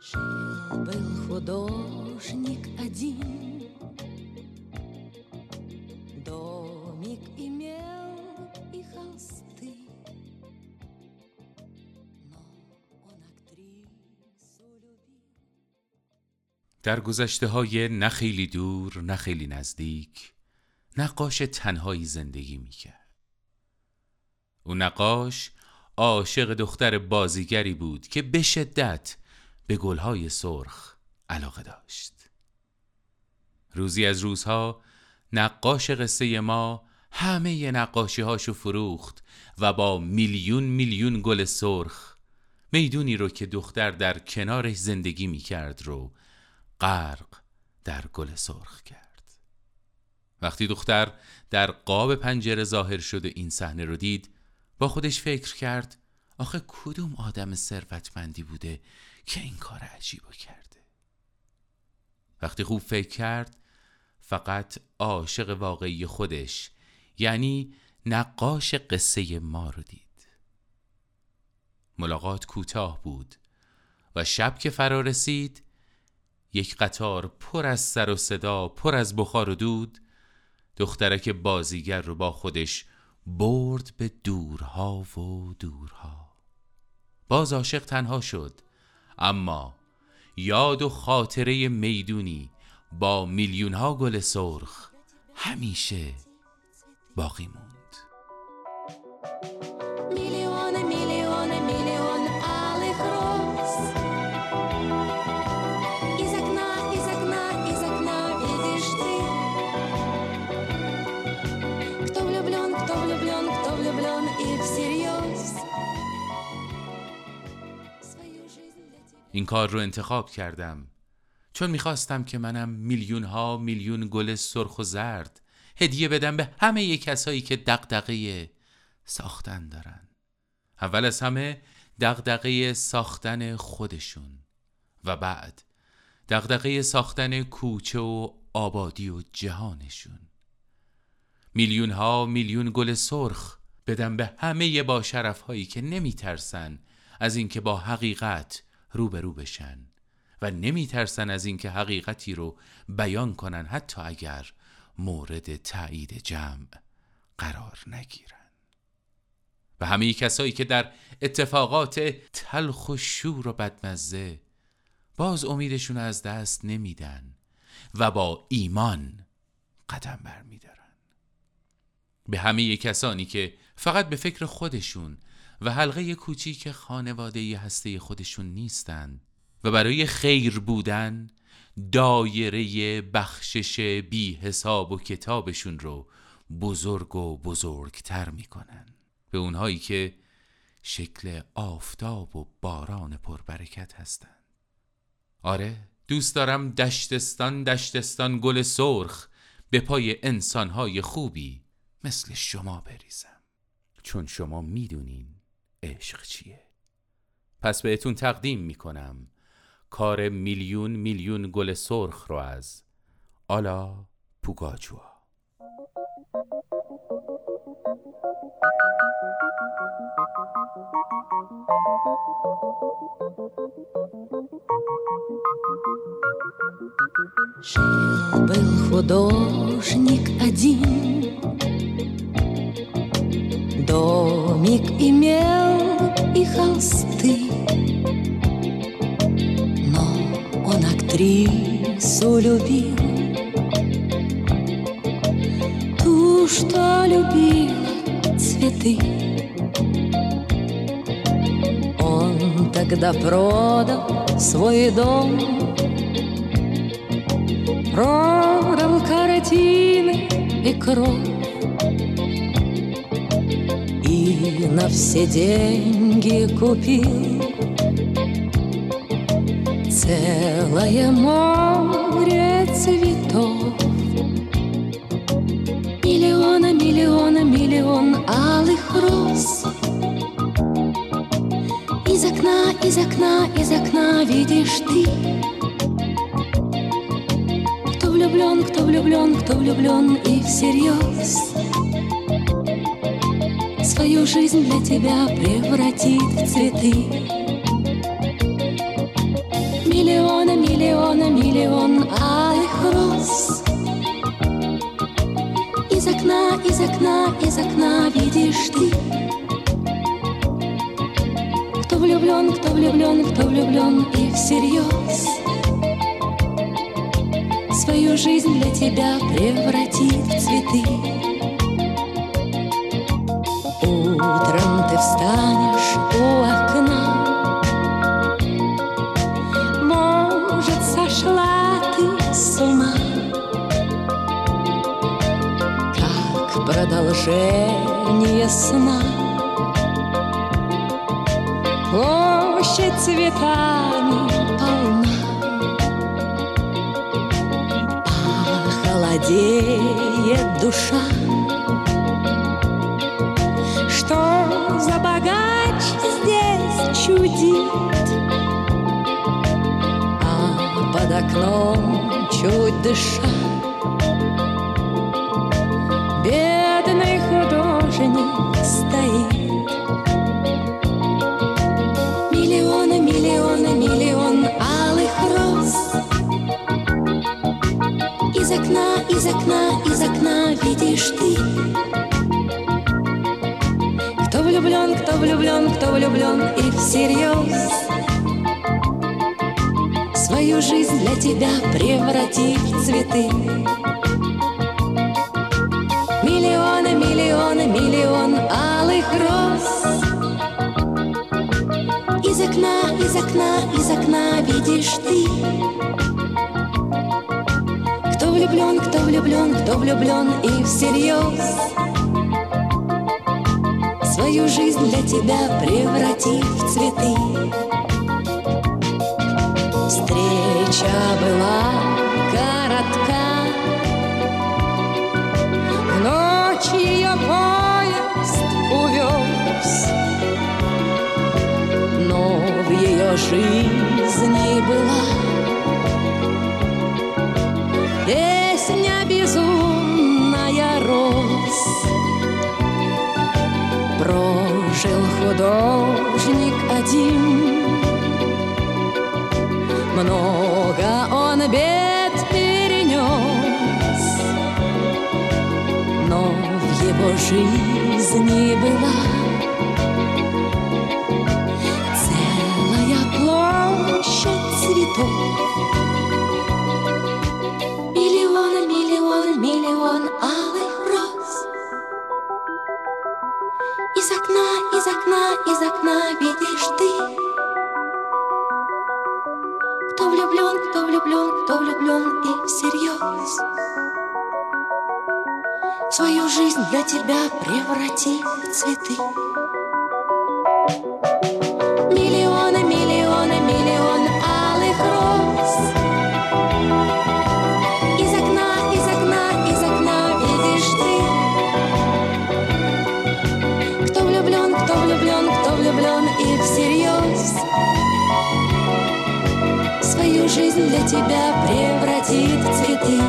Жил-был художник один, در گذشته های نه خیلی دور نه خیلی نزدیک نقاش تنهایی زندگی می‌کرد. او نقاش عاشق دختر بازیگری بود که به شدت به گلهای سرخ علاقه داشت. روزی از روزها نقاش قصه ما همه نقاشی هاشو فروخت و با میلیون میلیون گل سرخ می‌دونی رو که دختر در کنارش زندگی می‌کرد رو غرق در گل سرخ کرد. وقتی دختر در قاب پنجره ظاهر شد و این صحنه رو دید با خودش فکر کرد آخه کدوم آدم ثروتمندی بوده که این کار عجیبو کرده؟ وقتی خوب فکر کرد فقط عاشق واقعی خودش یعنی نقاش قصه ما رو دید. ملاقات کوتاه بود و شب که فرا رسید یک قطار پر از سر و صدا پر از بخار و دود دخترک بازیگر رو با خودش برد به دورها و دورها. باز عاشق تنها شد اما یاد و خاطره می‌دونی با میلیون ها گل سرخ همیشه باقی موند. این کار رو انتخاب کردم. چون می‌خواستم که منم میلیون ها میلیون گل سرخ و زرد هدیه بدم به همه کسایی که دغدغه ساختن دارن. اول از همه دغدغه ساختن خودشون و بعد دغدغه ساختن کوچه و آبادی و جهانشون. میلیون ها میلیون گل سرخ بدم به همه با هایی که نمی ترسن از اینکه با حقیقت روبرو بشن و نمی ترسن از اینکه حقیقتی رو بیان کنن حتی اگر مورد تایید جمع قرار نگیرن. و همه کسایی که در اتفاقات تلخ و شور و بدمزه باز امیدشون از دست نمیدن و با ایمان قدم برمیدارن. به همه کسانی که فقط به فکر خودشون و حلقه کوچیک خانواده هسته خودشون نیستن و برای خیر بودن دایره بخشش بی حساب و کتابشون رو بزرگ و بزرگتر می‌کنن. به اونهایی که شکل آفتاب و باران پربرکت هستن. آره دوست دارم دشتستان دشتستان گل سرخ به پای انسانهای خوبی مثل شما بریزم. چون شما می‌دونین عشق چیه پس بهتون تقدیم میکنم کار میلیون میلیون گل سرخ رو از آلا پوگاچوا Жил-был художник один, Домик имел актрису любил, Ту, что любила цветы. Он тогда продал свой дом Продал картины и кровь И на все деньги купил Целое море цветов. Миллиона, миллиона, миллион алых роз. Из окна, из окна, из окна видишь ты. Влюблен, кто влюблен, кто влюблен и всерьез. Свою жизнь для тебя превратит в цветы Миллиона, миллиона, миллион алых роз Из окна, из окна, из окна видишь ты. Кто влюблен, кто влюблен, кто влюблен и всерьез. Свою жизнь для тебя превратит в цветы. Утром ты встанешь продолжение сна. Площадь цветами полна. Холодеет душа. Что за богач здесь чудит? А под окном чуть дыша окна, из окна, из окна видишь ты. Кто влюблен, кто влюблен, кто влюблен и всерьез. Свою жизнь для тебя превратит в цветы. Миллионы, миллионы, миллион алых роз. Из окна, из окна, из окна видишь ты влюблен, кто влюблен, кто влюблен и всерьез Свою жизнь для тебя превратит в цветы. Встреча была коротка. В ночь ее поезд увез Но в ее жизни была жизни была. Целая площадь цветов. Миллион, миллион, миллион алых роз. Из окна, из окна, из окна видишь ты. Кто влюблен, кто влюблен, кто влюблен и всерьез Свою жизнь для тебя преврати в цветы. Миллионы, миллионы, миллион алых роз. Из окна, из окна, из окна видишь ты. Кто влюблен, кто влюблен, кто влюблен и всерьез. Свою жизнь для тебя превратит в цветы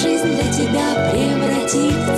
жизнь для тебя превратит